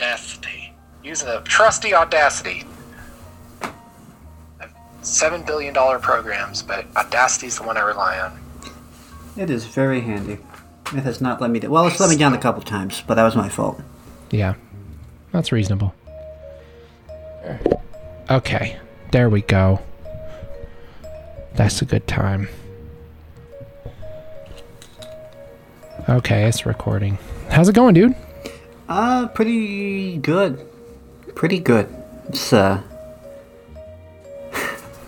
Audacity. Use the trusty Audacity. Seven billion dollar programs, but Audacity's the one I rely on. It is very handy. It has not let me down. Well, it's let me down a couple times, but that was my fault. Yeah, that's reasonable. Okay, there we go. That's a good time. Okay, it's recording. How's it going, dude? Uh, pretty good. Pretty good. It's, uh.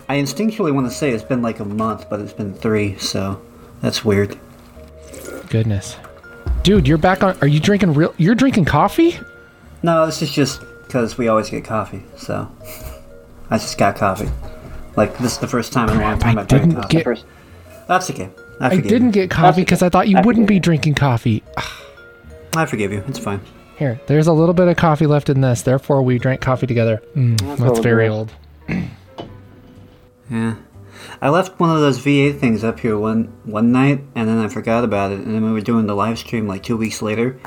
I instinctually want to say it's been like a month, but it's been three, so that's weird. Goodness. Dude, you're back on. Are you drinking real. You're drinking coffee? No, this is just because we always get coffee, so. I just got coffee. Like, this is the first time in a long time I I've drank didn't coffee. get- First- That's okay. I, I didn't you. get coffee because I thought you I wouldn't be forgive drinking coffee. I forgive you. It's fine. Here, there's a little bit of coffee left in this. Therefore, we drank coffee together. Mm, that's all very gross. old. Yeah. I left one of those V8 things up here one one night, and then I forgot about it. And then we were doing the live stream like two weeks later,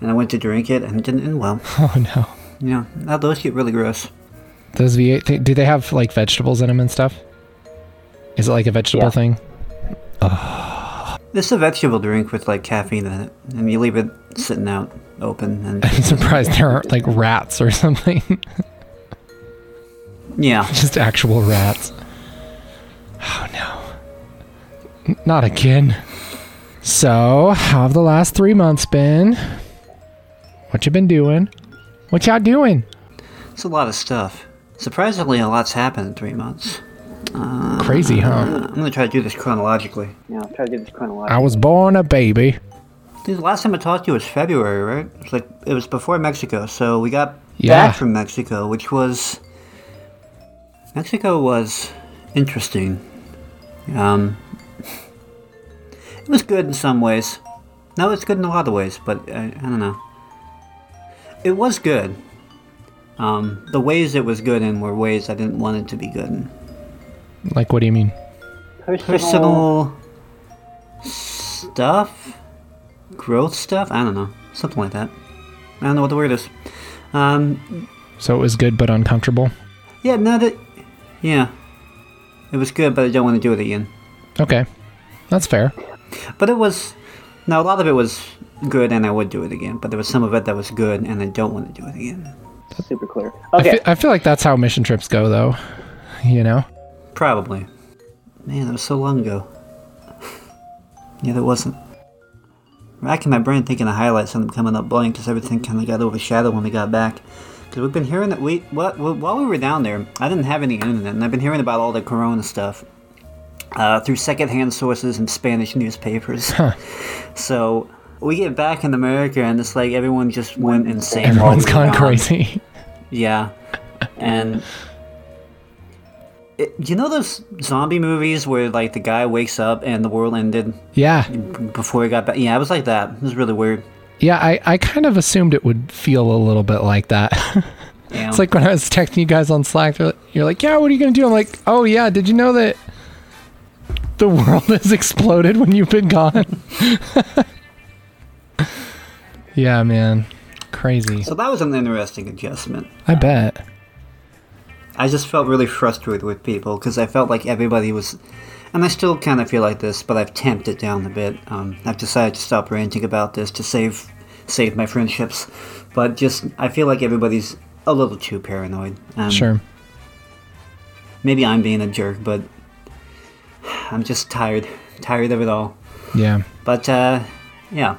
and I went to drink it, and it didn't end well. Oh no. Yeah, now those get really gross. Those V8 th- do they have like vegetables in them and stuff? Is it like a vegetable Yeah. thing? This is a vegetable drink with like caffeine in it, and you leave it sitting out open, and I'm surprised there aren't like rats or something. yeah, Just actual rats. Oh no. Not again. So, how have the last three months been? What you been doing? What y'all doing? it's a lot of stuff. Surprisingly, a lot's happened in three months. Crazy, huh? I'm gonna try to do this chronologically. Yeah, I'll try to do this chronologically. I was born a baby. Dude, the last time I talked to you was February, right? It's like it was before Mexico, so we got Yeah. back from Mexico, which was Mexico was interesting. Um, it was good in some ways. No, it's good in a lot of ways, but I, I don't know. It was good. Um, the ways it was good in were ways I didn't want it to be good in. Like, what do you mean? Personal stuff, growth stuff. I don't know, something like that. I don't know what the word is. Um, So it was good but uncomfortable? yeah, no, that, yeah, it was good, but I don't want to do it again. Okay. That's fair. But it was, Now, a lot of it was good, and I would do it again. But there was some of it that was good, and I don't want to do it again. That's Super clear. I, fe- I feel like that's how mission trips go, though. You know? Probably. Man, that was so long ago. yeah, that wasn't. Racking my brain thinking the highlights and them coming up blank because everything kind of got overshadowed when we got back. Because we've been hearing that we what while we were down there, I didn't have any internet, and I've been hearing about all the Corona stuff uh, through secondhand sources and Spanish newspapers. So we get back in America, and it's like everyone just went insane. Everyone's we gone. crazy. Yeah, and it, you know those zombie movies where like the guy wakes up and the world ended yeah. before he got back? Yeah, it was like that. It was really weird. Yeah, I, I kind of assumed it would feel a little bit like that. Yeah. it's like when I was texting you guys on Slack, you're like, yeah, what are you going to do? I'm like, oh, yeah, did you know that the world has exploded when you've been gone? yeah, man. Crazy. so that was an interesting adjustment. I bet. I just felt really frustrated with people because I felt like everybody was, and I still kind of feel like this, but I've tamped it down a bit. Um, I've decided to stop ranting about this to save save my friendships, but just I feel like everybody's a little too paranoid. Um, Sure. Maybe I'm being a jerk, but I'm just tired, tired of it all. Yeah. But uh, yeah,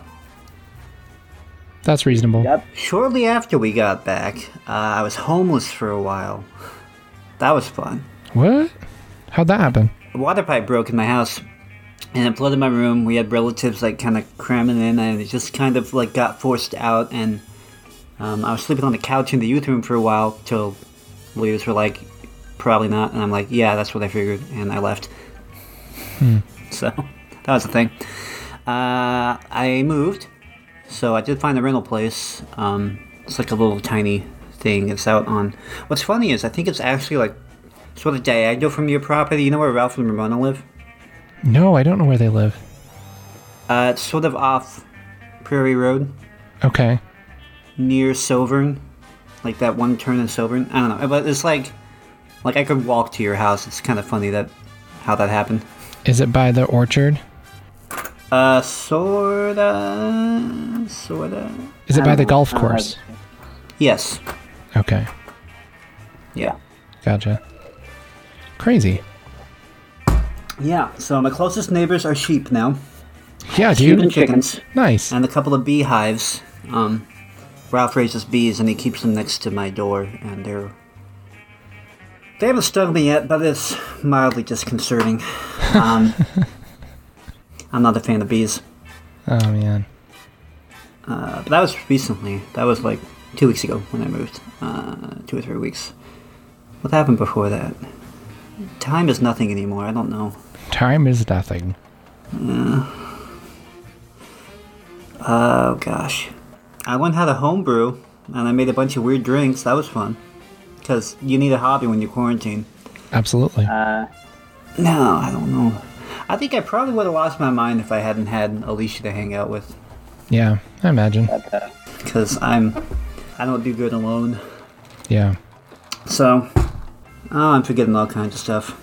That's reasonable. Yep. shortly after we got back, uh, I was homeless for a while. That was fun. What? How'd that happen? a water pipe broke in my house and it flooded my room. We had relatives like kind of cramming in, and it just kind of like got forced out. And um, I was sleeping on the couch in the youth room for a while till leaders were like, probably not. And I'm like, yeah, that's what I figured, and I left. So that was the thing. Uh, I moved, so I did find a rental place. Um, it's like a little tiny thing. It's out on. What's funny is I think it's actually like sort of diagonal from your property. You know where Ralph and Ramona live? No, I don't know where they live. Uh, it's sort of off Prairie Road. Okay. near Silvern, like that one turn in Silvern. I don't know, but it's like, like I could walk to your house. It's kind of funny that how that happened. Is it by the orchard? Uh, sorta, sorta. Is it by the golf Uh, course? Yes. Okay, Yeah. gotcha. Crazy. Yeah. So my closest neighbors are sheep now. Yeah, Sheep and chickens, Nice. and a couple of beehives. Um, Ralph raises bees, and he keeps them next to my door, and they're. They haven't stung me yet, but it's mildly disconcerting. Um, I'm not a fan of bees. Oh man. Uh, but that was recently. That was like two weeks ago when I moved. Uh, two or three weeks. What happened before that? Time is nothing anymore. I don't know. Time is nothing. Oh gosh. I went and had a homebrew, and I made a bunch of weird drinks. That was fun. Because you need a hobby when you're quarantined. Absolutely. No, I don't know. I think I probably would have lost my mind if I hadn't had Alicia to hang out with. yeah, I imagine. Because I'm. I don't do good alone. Yeah. So. Oh, I'm forgetting all kinds of stuff.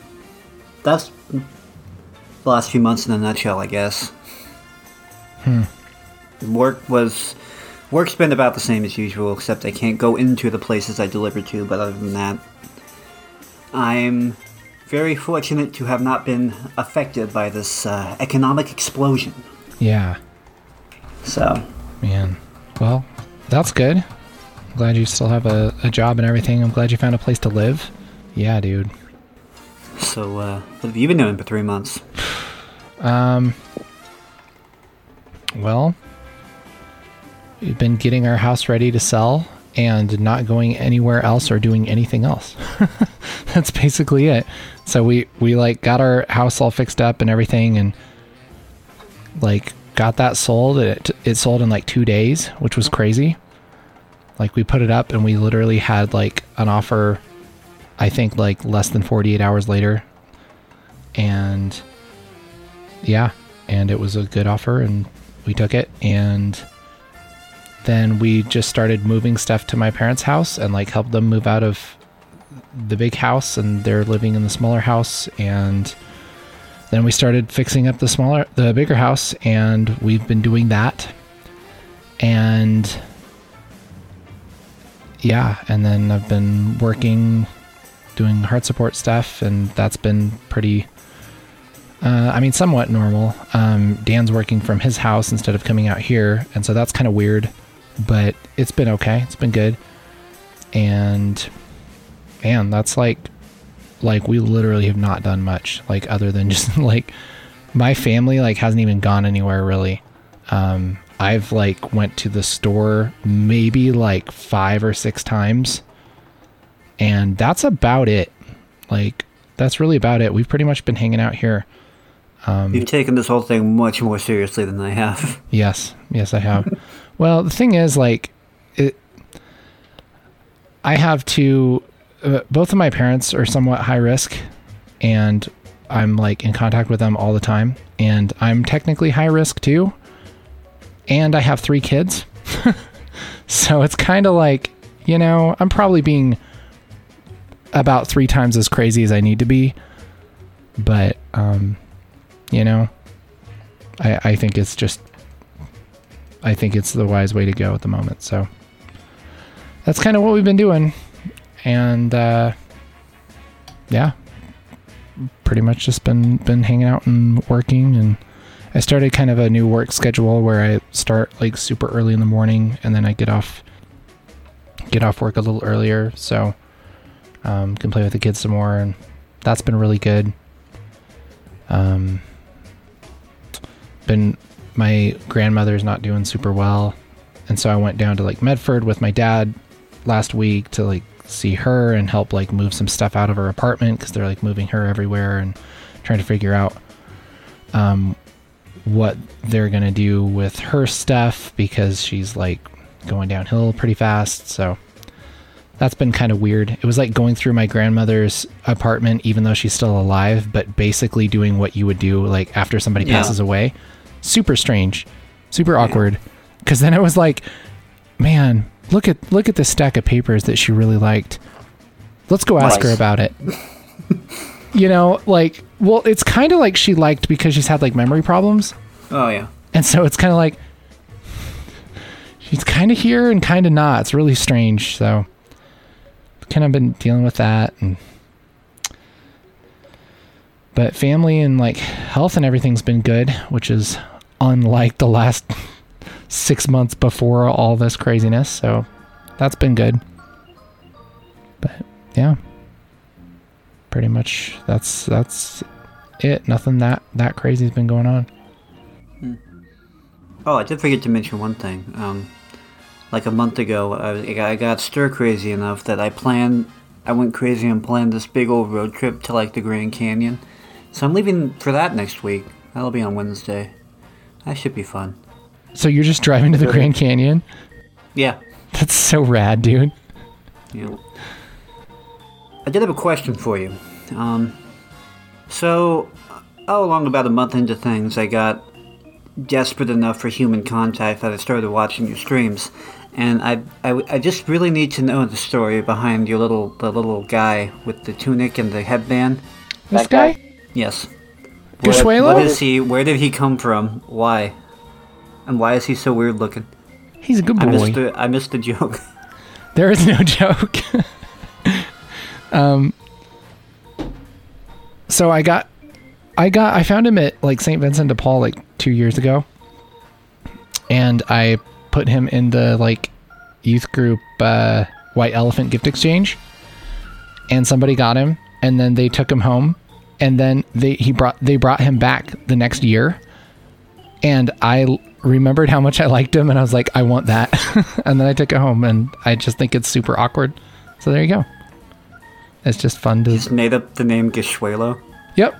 That's the last few months in a nutshell, I guess. Hmm. Work was. Work's been about the same as usual, except I can't go into the places I deliver to, but other than that. I'm very fortunate to have not been affected by this uh, economic explosion. Yeah. So, Man. Well, that's good. I'm glad you still have a, a job and everything. I'm glad you found a place to live. Yeah, dude. so uh, what have you been doing for three months? Um. Well, we've been getting our house ready to sell and not going anywhere else or doing anything else. That's basically it. So we we like got our house all fixed up and everything, and like got that sold. It it sold in like two days, which was crazy. Like we put it up and we literally had like an offer. I think like less than 48 hours later, and yeah, and it was a good offer, and we took it. And then we just started moving stuff to my parents' house and like helped them move out of the big house, and they're living in the smaller house. And then we started fixing up the smaller, the bigger house, and we've been doing that. And yeah, and then I've been working, doing HeartSupport stuff, and that's been pretty uh, I mean, somewhat normal. Um, Dan's working from his house instead of coming out here, and so that's kind of weird, but it's been okay. It's been good, and man, that's like, like we literally have not done much, like other than just like my family like hasn't even gone anywhere really. Um, I've like went to the store maybe like five or six times, and that's about it. Like that's really about it. We've pretty much been hanging out here. Um, You've taken this whole thing much more seriously than I have. Yes, yes, I have. well, the thing is, like, it. I have to. Uh, both of my parents are somewhat high risk, and I'm like in contact with them all the time, and I'm technically high risk too. And I have three kids, so it's kind of like you know I'm probably being about three times as crazy as I need to be, but um, you know, I I think it's just I think it's the wise way to go at the moment. So that's kind of what we've been doing. And uh, yeah, pretty much just been been hanging out and working and I started kind of a new work schedule where I start like super early in the morning and then I get off get off work a little earlier so um, can play with the kids some more and that's been really good. Um, been my grandmother's not doing super well and so i went down to like medford with my dad last week to like see her and help like move some stuff out of her apartment because they're like moving her everywhere and trying to figure out um, what they're gonna do with her stuff because she's like going downhill pretty fast so that's been kind of weird. It was like going through my grandmother's apartment, even though she's still alive, but basically doing what you would do like after somebody Yeah. passes away. Super strange, super awkward. Because then it was like, man, look at look at this stack of papers that she really liked. Let's go ask her about it. You know, like, well, it's kind of like she liked because she's had like memory problems, Oh yeah. and so it's kind of like she's kind of here and kind of not. It's really strange. So, kind of been dealing with that, and but family and like health and everything's been good, which is unlike the last six months before all this craziness. So, that's been good. But yeah, pretty much that's that's it. Nothing that that crazy's been going on. Oh, I did forget to mention one thing. Um, like a month ago, I, I got stir crazy enough that I planned, I went crazy and planned this big old road trip to like the Grand Canyon. So I'm leaving for that next week. That'll be on Wednesday. That should be fun. So you're just driving to the Grand Canyon? Yeah. That's so rad, dude. Yeah. I did have a question for you. Um, so, all along about a month into things, I got desperate enough for human contact that I started watching your streams, and I, I, I just really need to know the story behind your little the little guy with the tunic and the headband. This guy? guy? Yes. Gushwelo? What is he? Where did he come from? Why? And why is he so weird looking? He's a good I boy. missed the I missed the joke. There is no joke. Um so I got I got I found him at like St. Vincent de Paul like 2 years ago. And I put him in the like youth group uh White Elephant gift exchange. And somebody got him and then they took him home and then they he brought they brought him back the next year. And I remembered how much I liked him and I was like I want that. and then I took it home and I just think it's super awkward. So there you go. It's just fun to Just made up the name Gishuelo. Yep.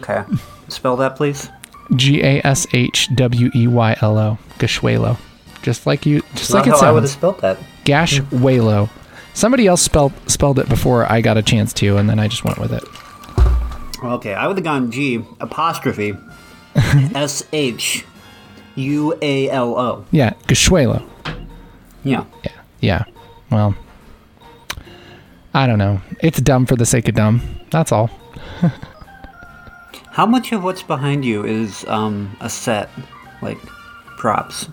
Okay. Spell that, please. G A S H W E Y L O. Gashwelo. Just like you just like Not it how I would have sounds. spelled that. Gashwelo. Somebody else spelled spelled it before I got a chance to, and then I just went with it. Okay, I would have gone G apostrophe S H U A L O. Yeah, Gashwelo. Yeah. Yeah. Yeah. Well, I don't know. It's dumb for the sake of dumb. That's all. How much of what's behind you is um a set, like props?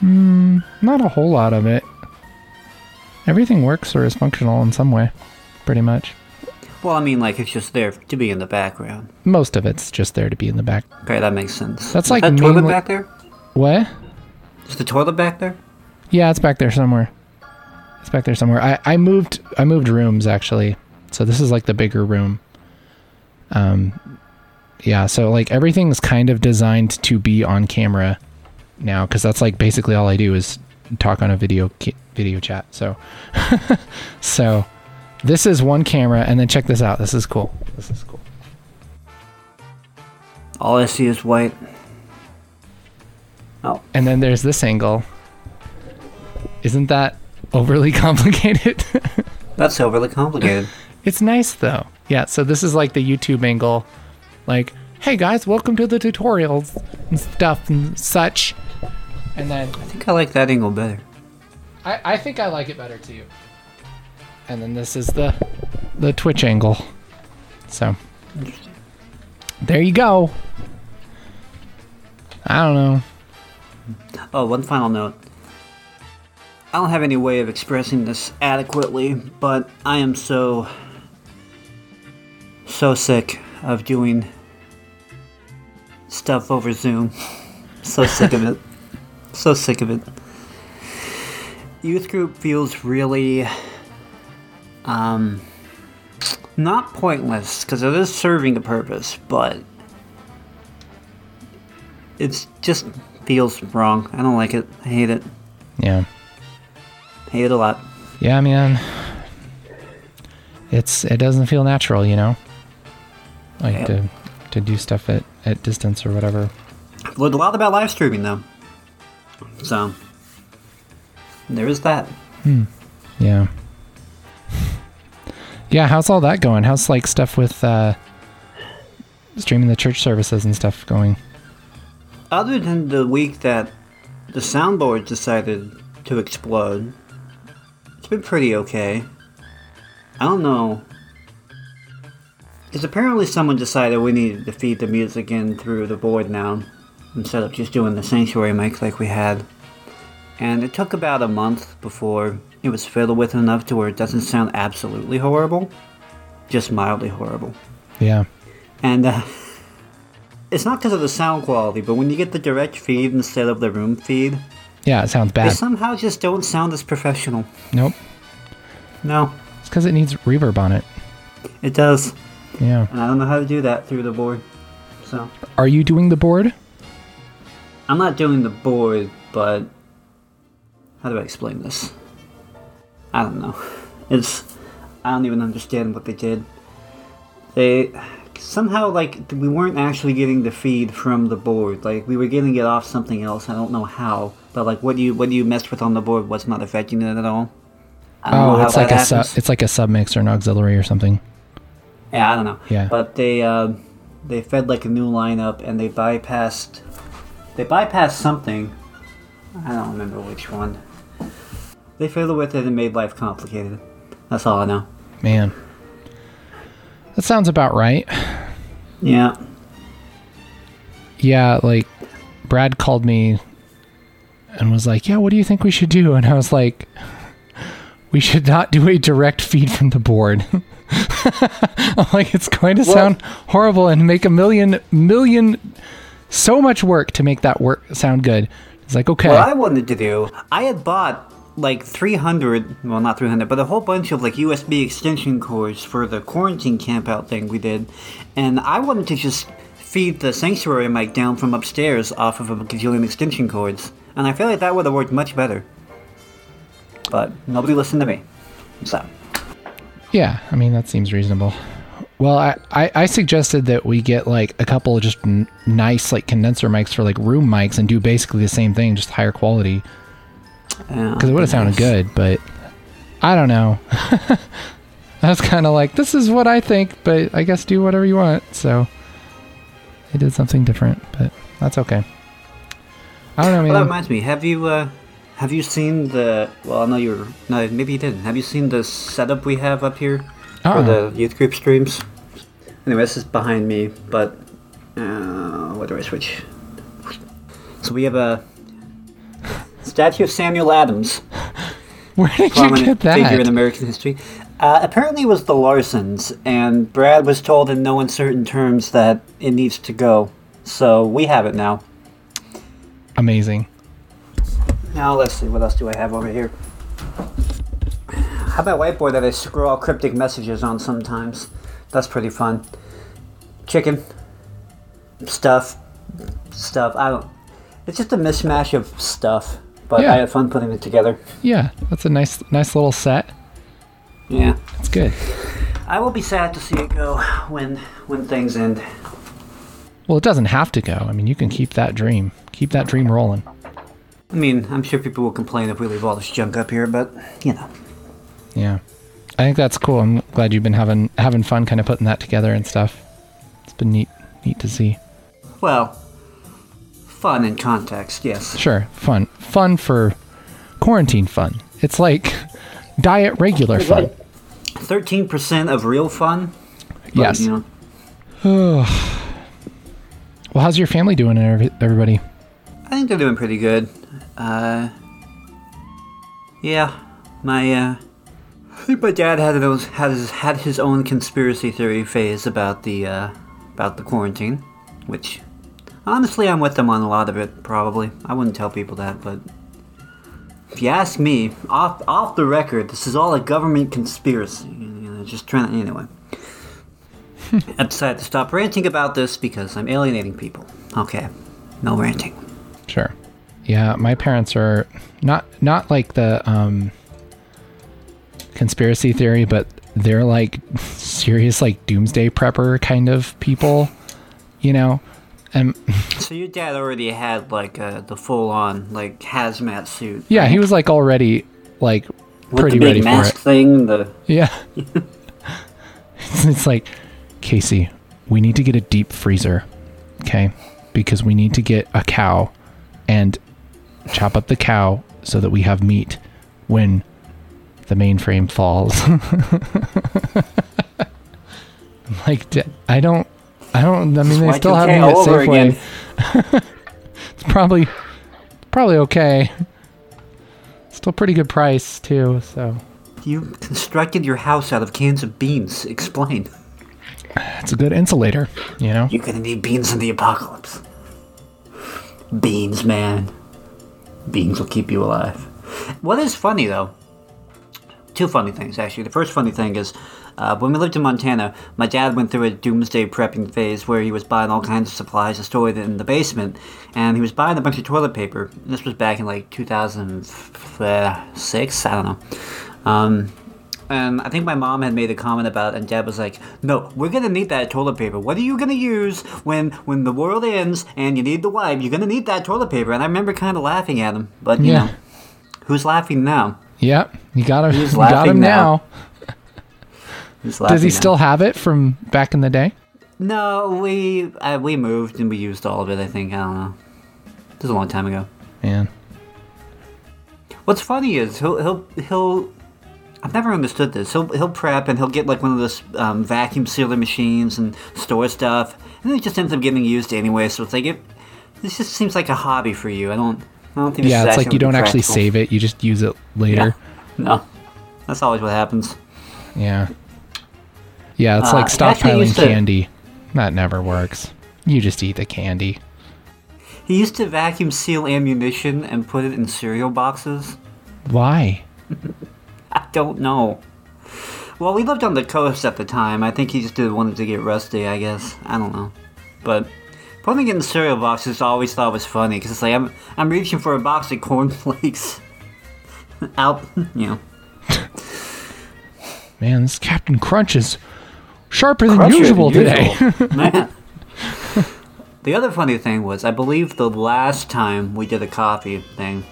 Not a whole lot of it. Everything works or is functional in some way, pretty much. Well, I mean, like it's just there to be in the background. Most of it's just there to be in the back. Okay, that makes sense. That's is like that toilet mainly- back there. What? Is the toilet back there? Yeah, it's back there somewhere. It's back there somewhere. I, I moved I moved rooms actually. So this is like the bigger room. Um yeah, so like everything's kind of designed to be on camera now cuz that's like basically all I do is talk on a video video chat. So so this is one camera and then check this out. This is cool. This is cool. All I see is white. Oh, And then there's this angle. Isn't that overly complicated? that's overly complicated. It's nice though. Yeah, so this is like the YouTube angle. Like, hey guys, welcome to the tutorials and stuff and such. And then I think I like that angle better. I, I think I like it better too. And then this is the the Twitch angle. So there you go. I don't know. Oh, one final note. I don't have any way of expressing this adequately, but I am so. so sick of doing stuff over Zoom. so sick of it. So sick of it. Youth group feels really. um. not pointless, because it is serving a purpose, but. It's just feels wrong. I don't like it. I hate it. Yeah. Hate it a lot. Yeah, man. It's it doesn't feel natural, you know? Like Yeah. to to do stuff at, at distance or whatever. I've learned a lot about live streaming though. So there is that. Hmm. Yeah. Yeah, how's all that going? How's like stuff with uh streaming the church services and stuff going? Other than the week that the soundboard decided to explode. It's been pretty okay. I don't know. Because apparently someone decided we needed to feed the music in through the board now, instead of just doing the sanctuary mic like we had. And it took about a month before it was fiddled with enough to where it doesn't sound absolutely horrible, just mildly horrible. Yeah. And uh, it's not because of the sound quality, but when you get the direct feed instead of the room feed, Yeah, it sounds they bad. somehow just don't sound as professional. Nope. No, It's because it needs reverb on it. it does. Yeah. And I don't know how to do that through the board. So, Are you doing the board? I'm not doing the board, but how do I explain this? I don't know. It's I don't even understand what they did. They somehow like we weren't actually getting the feed from the board. Like we were getting it off something else. I don't know how, but like what do you what do you messed with on the board was not affecting it at all. I don't know Oh, how it's like a sub, it's like a submix or an auxiliary or something. Yeah, I don't know. Yeah. But they uh, they fed like a new lineup and they bypassed they bypassed something. I don't remember which one. They fiddled with it and made life complicated. That's all I know. Man. That sounds about right. Yeah. Yeah, like Brad called me and was like, "Yeah, what do you think we should do?" And I was like, "We should not do a direct feed from the board." I'm like, it's going to sound horrible and make a million million so much work to make that work sound good. It's like, okay, What I wanted to do, I had bought like 300, well not 300, but a whole bunch of like USB extension cords for the quarantine camp out thing we did, and I wanted to just feed the sanctuary mic down from upstairs off of a gajillion extension cords, and I feel like that would have worked much better. But nobody listened to me, so Yeah, I mean that seems reasonable. Well, I, I, I suggested that we get like a couple of just n- nice like condenser mics for like room mics and do basically the same thing, just higher quality. Oh, yeah. Because it would have sounded good, but I don't know. I was kind of like, this is what I think, but I guess do whatever you want. So they did something different, but that's okay. I don't know, Well, that reminds me. Have you uh, have you seen the? Well, I know you're. No, maybe you didn't. Have you seen the setup we have up here for the youth group streams? Anyway, this is behind me, but uh, what do I switch? So we have a statue of Samuel Adams, Where did you prominent get figure in? American history. Uh, apparently, it was the Larsons, and Brad was told in no uncertain terms that it needs to go. So we have it now. Amazing. Now let's see, what else do I have over here? How about whiteboard that I scroll cryptic messages on sometimes? That's pretty fun. Chicken. Stuff. Stuff. I don't. It's just a mishmash of stuff, but Yeah. I had fun putting it together. Yeah, that's a nice nice little set. Yeah. It's good. I will be sad to see it go when when things end. Well, it doesn't have to go. I mean, you can keep that dream. Keep that dream rolling. I mean, I'm sure people will complain if we leave all this junk up here, but you know. Yeah. I think that's cool. I'm glad you've been having having fun kind of putting that together and stuff. It's been neat neat to see. Well, fun in context, yes. Sure, fun. Fun for quarantine fun. It's like diet regular fun. Thirteen percent of real fun. but, Yes. You know, Well, how's your family doing everybody? I think they're doing pretty good. Uh, yeah, my uh, I think my dad had had his, had his own conspiracy theory phase about the uh, about the quarantine, which honestly I'm with them on a lot of it. Probably I wouldn't tell people that, but if you ask me, off off the record, this is all a government conspiracy. You know, just trying to anyway. I decided to stop ranting about this because I'm alienating people. Okay, no ranting. Sure. Yeah, my parents are not not like the um conspiracy theory, but they're like serious like doomsday prepper kind of people, you know. And So your dad already had like uh, the full-on like hazmat suit. yeah, he was like already like with pretty ready for it. thing. The Yeah. it's like, Casey, we need to get a deep freezer, okay? Because we need to get a cow and chop up the cow so that we have meat when the mainframe falls. Like, I don't, I don't. I mean, they still have Y2K meat at Safeway. It's probably, probably okay. Still pretty good price too. So You constructed your house out of cans of beans. Explain. It's a good insulator, you know. You're gonna need beans in the apocalypse. Beans, man. Beans will keep you alive. What is funny though? Two funny things actually. The first funny thing is uh, when we lived in Montana, my dad went through a doomsday prepping phase where he was buying all kinds of supplies to store it in the basement, and he was buying a bunch of toilet paper. This was back in like 2006, I don't know. Um, and I think my mom had made a comment about, it, and Dad was like, "No, we're gonna need that toilet paper. What are you gonna use when when the world ends and you need the wipe? You're gonna need that toilet paper." And I remember kind of laughing at him, but you Yeah. know, who's laughing now? Yep, you got him. He's You got laughing him now. now. Does he laughing still have it from back in the day? No, we uh, we moved and we used all of it. I think I don't know. This was a long time ago. Man, What's funny is he'll he'll he'll. I've never understood this. He'll he'll prep and he'll get like one of those um, vacuum sealer machines and store stuff, and then it just ends up getting used anyway. So it's like it. This just seems like a hobby for you. I don't. I don't think. yeah, it's like you don't actually save it; you just use it later. No, that's always what happens. Yeah, yeah, it's Uh, like stockpiling to- candy. That never works. You just eat the candy. He used to vacuum seal ammunition and put it in cereal boxes. Why? I don't know. Well, we lived on the coast at the time. I think he just did wanted to get rusty. I guess I don't know, but putting it in cereal boxes I always thought was funny because it's like I'm I'm reaching for a box of cornflakes. Out, you know. Man, this Captain Crunch is sharper than crunchier usual than today. usual. Man. the other funny thing was, I believe the last time we did a coffee thing,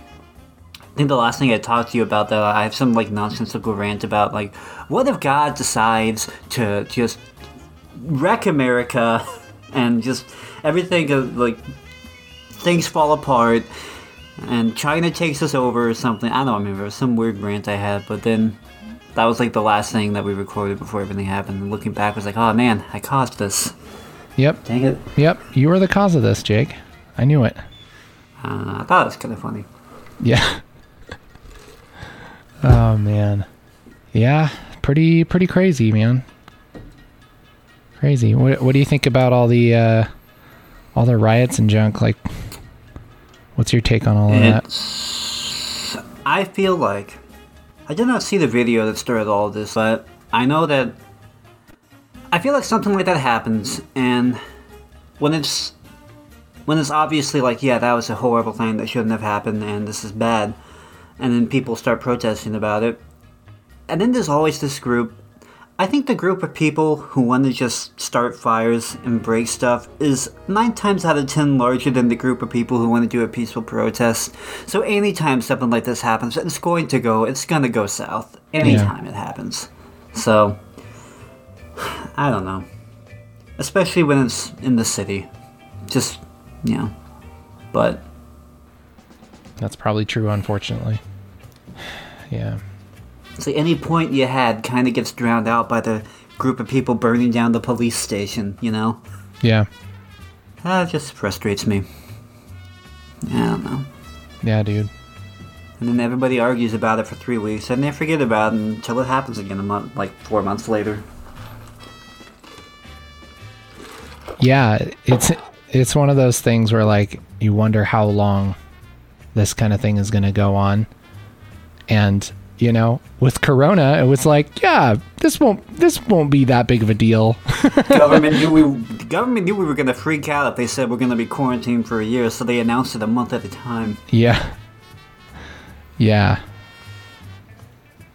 I think the last thing I talked to you about that I have some like nonsensical rant about like, what if God decides to just wreck America and just everything like things fall apart and China takes us over or something. I don't remember some weird rant I had, but then that was like the last thing that we recorded before everything happened. And looking back, was like, oh man, I caused this. yep, Dang it. yep. You were the cause of this, Jake. I knew it. Uh, I thought it was kind of funny. Yeah. oh man. Yeah, pretty pretty crazy, man. Crazy. What what do you think about all the uh all the riots and junk like what's your take on all of that? I feel like I did not see the video that started all this, but I know that I feel like something like that happens, and when it's when it's obviously like, yeah, that was a horrible thing that shouldn't have happened, and this is bad, and then people start protesting about it, and then there's always this group. I think the group of people who want to just start fires and break stuff is nine times out of ten larger than the group of people who want to do a peaceful protest. So anytime something like this happens, it's going to go, it's going to go south. Anytime it happens. So, I don't know. Especially when it's in the city. Just, you know. But, That's probably true unfortunately. Yeah. so any point you had kind of gets drowned out by the group of people burning down the police station, you know? Yeah. That just frustrates me. I don't know. Yeah, dude. And then everybody argues about it for three weeks, and they forget about it until it happens again a month, like four months later. Yeah, it's it's one of those things where like you wonder how long this kind of thing is going to go on. And, you know, with corona, it was like, yeah, this won't this won't be that big of a deal. government knew we government knew we were gonna freak out if they said we're gonna be quarantined for a year, so they announced it a month at a time. yeah. Yeah.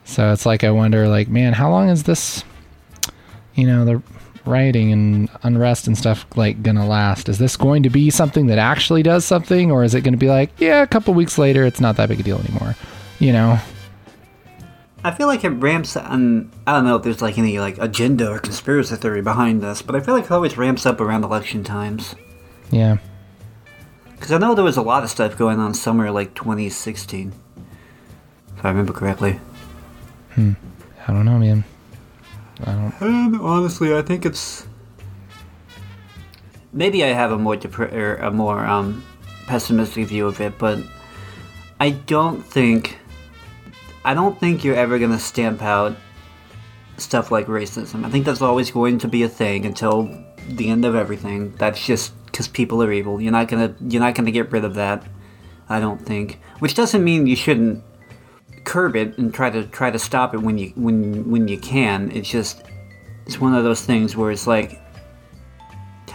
So it's like I wonder like, man, how long is this you know, the rioting and unrest and stuff like gonna last? Is this going to be something that actually does something or is it going to be like, yeah, a couple weeks later it's not that big a deal anymore? You know. I feel like it ramps and I don't know if there's like any like agenda or conspiracy theory behind this, but I feel like it always ramps up around election times. Yeah. Because I know there was a lot of stuff going on somewhere like 2016. if I remember correctly. Hmm. I don't know, man. I don't. And honestly, I think it's maybe I have a more depre- or a more um, pessimistic view of it, but I don't think I don't think you're ever gonna stamp out stuff like racism. I think that's always going to be a thing until the end of everything. That's just because people are evil. You're not gonna you're not gonna get rid of that. I don't think. Which doesn't mean you shouldn't curb it and try to try to stop it when you when when you can. It's just it's one of those things where it's like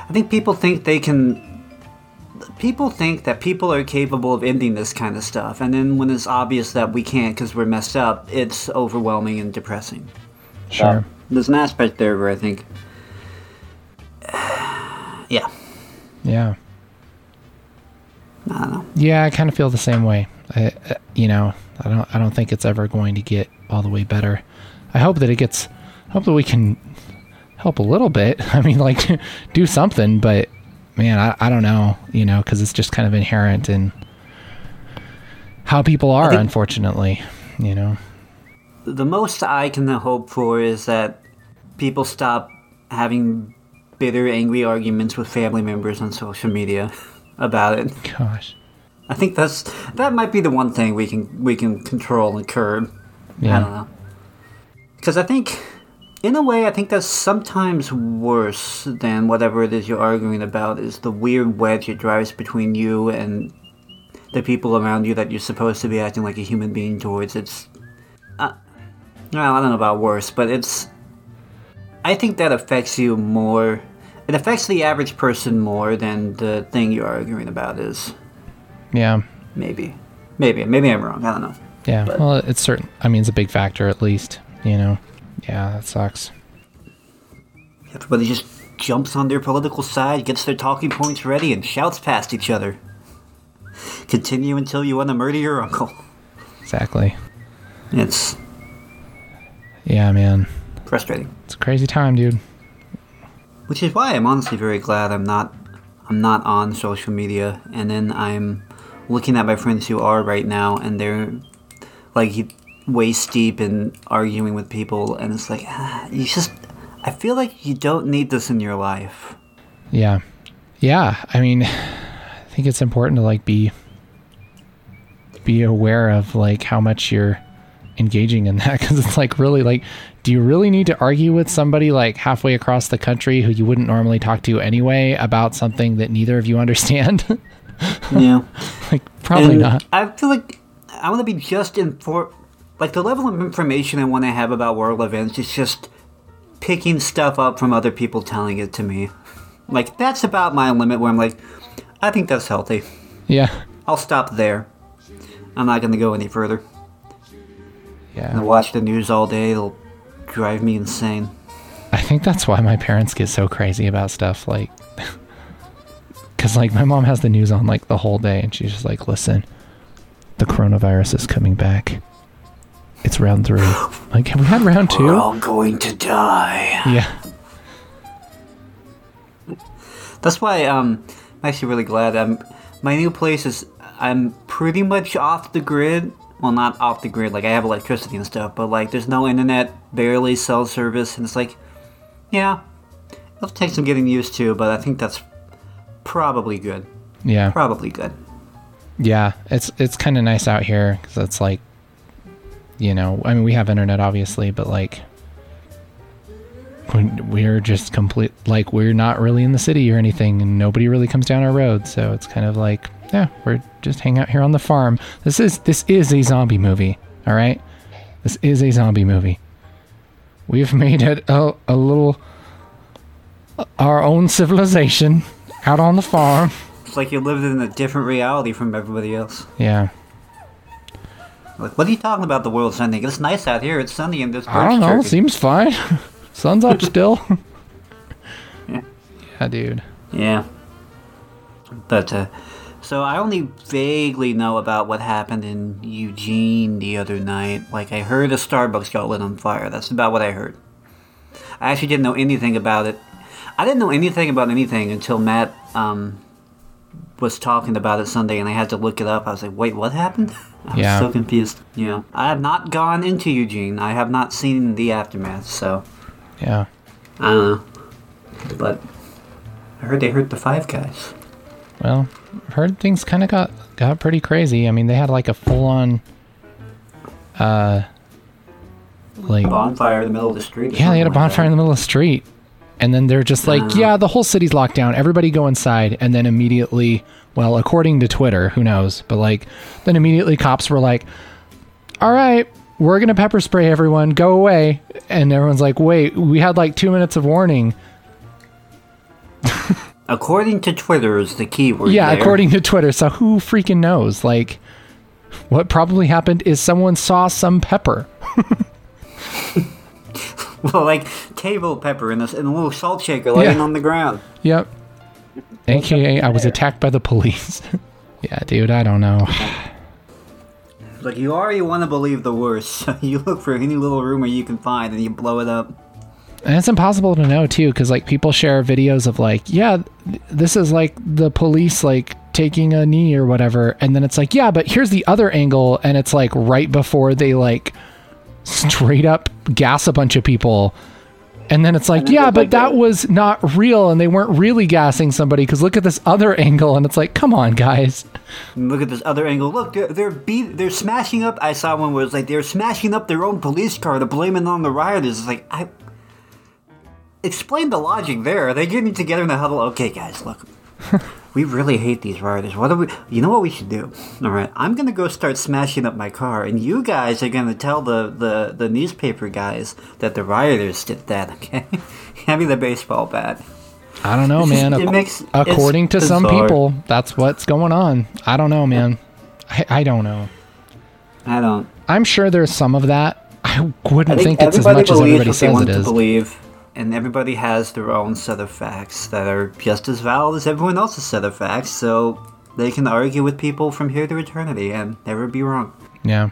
I think people think they can people think that people are capable of ending this kind of stuff and then when it's obvious that we can't because we're messed up it's overwhelming and depressing Sure. there's an aspect there where i think yeah Yeah. i don't know Yeah, I kind of feel the same way. I, uh, you know, I don't. I don't think it's ever going to get all the way better. I hope that it gets. I hope that we can help a little bit. I mean, like do something, but man, I, I don't know. You know, because it's just kind of inherent in how people are. think- unfortunately, you know. the most i can hope for is that people stop having bitter angry arguments with family members on social media about it Gosh. I think that's that might be the one thing we can we can control and curb. Yeah. I don't know. Because I think, in a way, I think that's sometimes worse than whatever it is you're arguing about. Is the weird wedge it drives between you and the people around you that you're supposed to be acting like a human being towards. It's, uh, well, I don't know about worse, but it's. I think that affects you more. It affects the average person more than the thing you're arguing about is. Yeah. Maybe. Maybe. Maybe I'm wrong. I don't know. Yeah. But- well, it's certain. I mean, it's a big factor at least. You know. Yeah, that sucks. Everybody just jumps on their political side, gets their talking points ready, and shouts past each other. Continue until you want to murder your uncle. Exactly. It's Yeah, man. frustrating. It's a crazy time, dude. Which is why I'm honestly very glad I'm not I'm not on social media and then I'm looking at my friends who are right now and they're like waist deep in arguing with people and it's like ah, you just I feel like you don't need this in your life. Yeah. Yeah. I mean, I think it's important to like be be aware of like how much you're engaging in that because it's like really like do you really need to argue with somebody like halfway across the country who you wouldn't normally talk to anyway about something that neither of you understand Yeah. like probably And not I feel like I want to be just informed. Like the level of information I want to have about world events is just picking stuff up from other people telling it to me. Like that's about my limit where I'm like, I think that's healthy. yeah I'll stop there. I'm not going to go any further. I yeah watch the news all day. It'll drive me insane. I think that's why my parents get so crazy about stuff like cuz like my mom has the news on like the whole day and she's just like listen the coronavirus is coming back it's round 3 like have we had round 2 We're all going to die. yeah That's why um, I'm actually really glad. Um, my new place is I'm pretty much off the grid. Well, not off the grid. Like I have electricity and stuff, but like there's no internet, barely cell service, and it's like, yeah, it'll take some getting used to, but I think that's probably good. yeah. Probably good. yeah it's it's kind of nice out here cuz it's like you know I mean we have internet obviously but like we're just complete like we're not really in the city or anything and nobody really comes down our road so it's kind of like yeah we're just hang out here on the farm. This is this is a zombie movie all right? This is a zombie movie. We've made it a, a little our own civilization out on the farm It's like you lived in a different reality from everybody else. yeah Like, what are you talking about? The world's ending. It's nice out here. It's sunny and there's i don't know chirping. seems fine sun's up still Yeah. yeah dude Yeah. But, uh, so I only vaguely know about what happened in Eugene the other night. Like, I heard a Starbucks got lit on fire. That's about what I heard. I actually didn't know anything about it. I didn't know anything about anything until Matt, um, was talking about it Sunday, and I had to look it up. I was like, wait, what happened? I was Yeah. so confused. Yeah, I have not gone into Eugene. I have not seen the aftermath, so Yeah. I don't know. But I heard they hurt the five guys. Well, I've heard things kind of got got pretty crazy. I mean, they had like a full on, uh, like Bonfire in the middle of the street. yeah, they had a something like bonfire in the middle of the street, and then they're just like, yeah, the whole city's locked down. Everybody go inside, and then immediately, well, according to Twitter, who knows, but like, then immediately cops were like, all right. We're gonna pepper spray everyone. Go away, and everyone's like, "Wait, we had like two minutes of warning." According to Twitter is the key word. Yeah, there. according to Twitter. So who freaking knows? Like, what probably happened is someone saw some pepper. well, like table pepper in a, in a little salt shaker laying Yeah. on the ground. Yep. AKA, I was attacked by the police. yeah, dude, I don't know. Like you already want to believe the worst, so you look for any little rumor you can find and you blow it up. And it's impossible to know too, because like people share videos of like, yeah, th- this is like the police like taking a knee or whatever, and then it's like, yeah, but here's the other angle, and it's like right before they like straight up gas a bunch of people. And then it's like, then yeah, but like, that was not real, and they weren't really gassing somebody. Because look at this other angle, and it's like, come on, guys. Look at this other angle. Look, they're they're beat, they're smashing up. I saw one where it's like they're smashing up their own police car to blame it on the rioters. It's like I explain the logic there. Are they getting together in the huddle? Okay, guys, look. we really hate these rioters. What do we? You know what we should do? All right, I'm gonna go start smashing up my car, and you guys are gonna tell the the the newspaper guys that the rioters did that. Okay, hand me the baseball bat. I don't know, man. it Ac- makes- according to some people, that's what's going on. I don't know, man. I, I don't know. I don't. I'm sure there's some of that. I wouldn't I think, think, it's as much as everybody says it to is. believe, and everybody has their own set of facts that are just as valid as everyone else's set of facts. So they can argue with people from here to eternity and never be wrong. Yeah.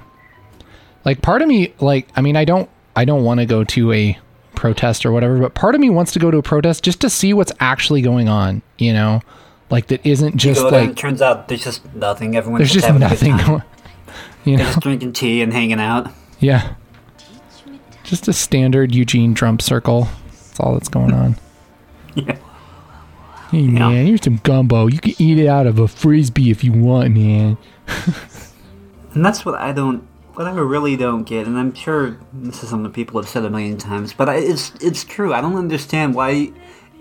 Like part of me, like I mean, I don't, I don't want to go to a protest or whatever, but part of me wants to go to a protest just to see what's actually going on. You know, like that isn't just then it like turns out there's just nothing. Everyone's there's just good nothing going. You They're know, just drinking tea and hanging out. yeah. Just a standard Eugene Trump circle. That's all that's going on. Yeah. Hey Yeah. man, here's some gumbo. You can eat it out of a frisbee if you want, man. And that's what I don't, what I really don't get, and I'm sure this is something people have said a million times, but I, it's it's true. I don't understand why,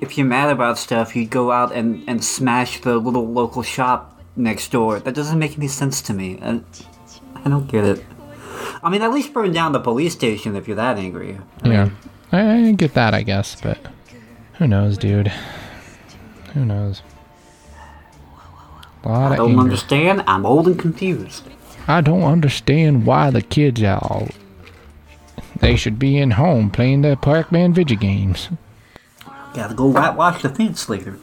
if you're mad about stuff, you'd go out and, and smash the little local shop next door. That doesn't make any sense to me. I, I don't get it. I mean, at least burn down the police station if you're that angry. I Yeah, mean, I, I get that, I guess, but who knows, dude? Who knows? I don't anger. understand. I'm old and confused. I don't understand why the kids are. They should be in home playing their Pac-Man video games. Gotta go whitewash the fence later.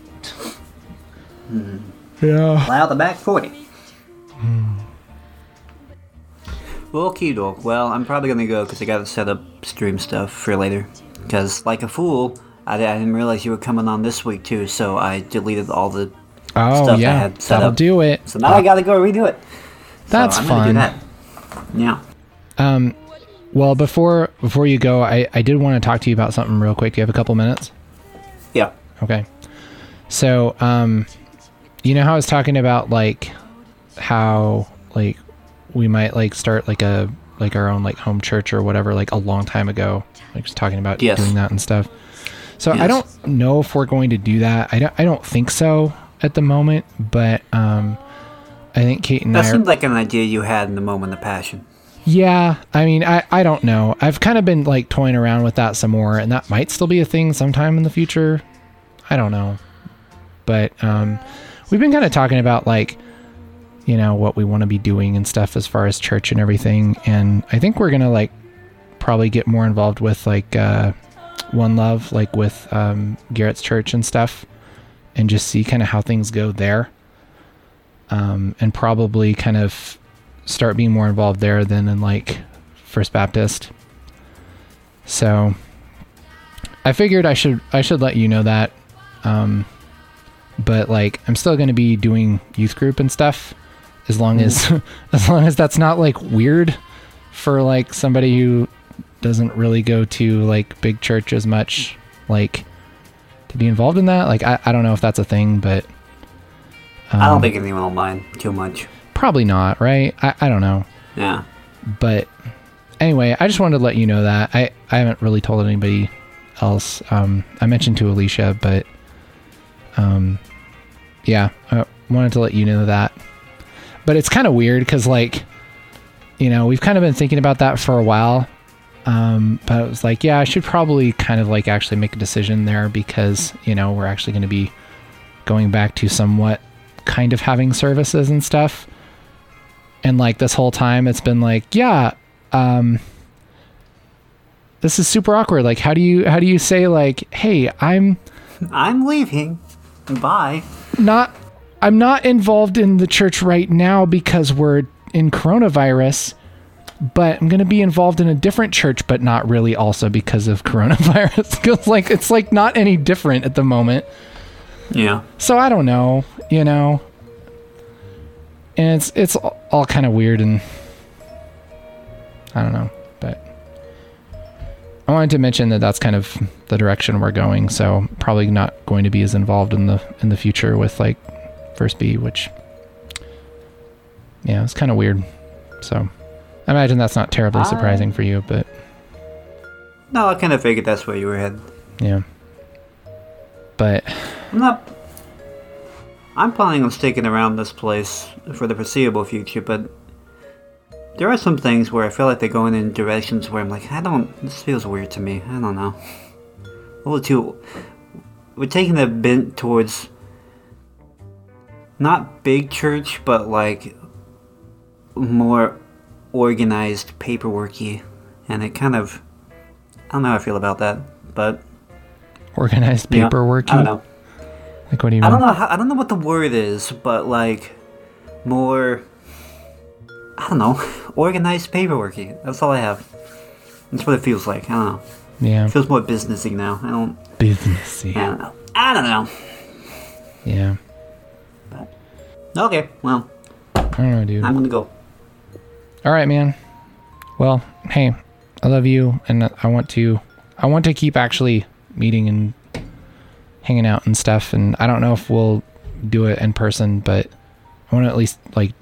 Yeah. Allow the back 40. Well, okay, dog. Well, I'm probably gonna go because I gotta set up stream stuff for later. Because, like a fool, I, I didn't realize you were coming on this week too, so I deleted all the. Oh Stuff I had set that'll up. do it. So now I gotta go redo it. So That's I'm fun. that. Yeah. Um, well, before before you go, I I did want to talk to you about something real quick. Do you have a couple minutes? Yeah. Okay. So, um, you know how I was talking about like how like we might like start like a like our own like home church or whatever like a long time ago. Like just talking about Yes. doing that and stuff. So I don't know if we're going to do that. I don't I don't think so at the moment, but um I think Kate and That I are, seemed like an idea you had in the moment of passion. yeah, I mean, I, I don't know. I've kind of been like toying around with that some more, and that might still be a thing sometime in the future. I don't know. But um, we've been kind of talking about like, you know, what we want to be doing and stuff as far as church and everything. And I think we're going to like probably get more involved with like uh, One Love, like with um, Garrett's church and stuff, and just see kind of how things go there. Um, and probably kind of start being more involved there than in like First Baptist. So I figured I should I should let you know that. Um, but like I'm still going to be doing youth group and stuff as long as as long as that's not like weird for like somebody who doesn't really go to like big church as much like to be involved in that. Like I, I don't know if that's a thing, but I don't um, think anyone will mind too much. probably not, right? I, I don't know. Yeah. but anyway, I just wanted to let you know that I I haven't really told anybody else. Um, I mentioned to Alicia, but um, yeah, I wanted to let you know that. But it's kind of weird because like, you know, we've kind of been thinking about that for a while. Um, but it was like, yeah, I should probably kind of like actually make a decision there because you know we're actually going to be going back to somewhat kind of having services and stuff and like this whole time it's been like yeah um this is super awkward like how do you how do you say like hey i'm I'm leaving. Bye. not i'm not involved in the church right now because we're in coronavirus but i'm going to be involved in a different church but not really also because of coronavirus. Because like it's like not any different at the moment. Yeah. so i don't know you know? And it's it's all, all kind of weird and i don't know but i wanted to mention that that's kind of the direction we're going so probably not going to be as involved in the in the future with like first b which yeah it's kind of weird so i imagine that's not terribly I- surprising for you but No, I kind of figured that's where you were headed. yeah but I'm not. I'm planning on sticking around this place for the foreseeable future, but there are some things where I feel like they're going in directions where I'm like, I don't. This feels weird to me. I don't know. A little too. We're taking a bent towards not big church, but like more organized, paperworky, and it kind of. I don't know how I feel about that, but organized yeah, paperwork I don't know. like what do you mean I don't know. How, I don't know what the word is, but like more. I don't know. Organized paperworky. That's all I have. That's what it feels like. I don't know. yeah It feels more businessy now. I don't. businessy I don't know. I don't know. yeah Okay. Well, i don't know dude I'm gonna go. All right, man. Well, hey, I love you, and I want to, I want to keep actually meeting and hanging out and stuff. And I don't know if we'll do it in person, but I want to at least like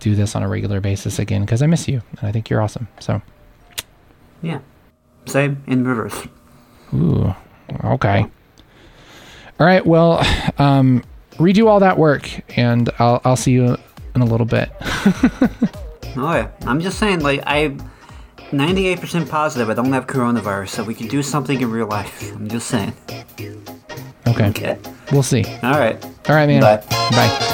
do this on a regular basis again because I miss you and I think you're awesome. So, Yeah. Same in reverse. ooh, okay. All right. Well, um, redo all that work, and I'll I'll see you in a little bit. Oh yeah. I'm just saying, like I'm 98% positive I don't have coronavirus, so we can do something in real life. I'm just saying. Okay. Okay. We'll see. All right. All right, man. Bye. Bye.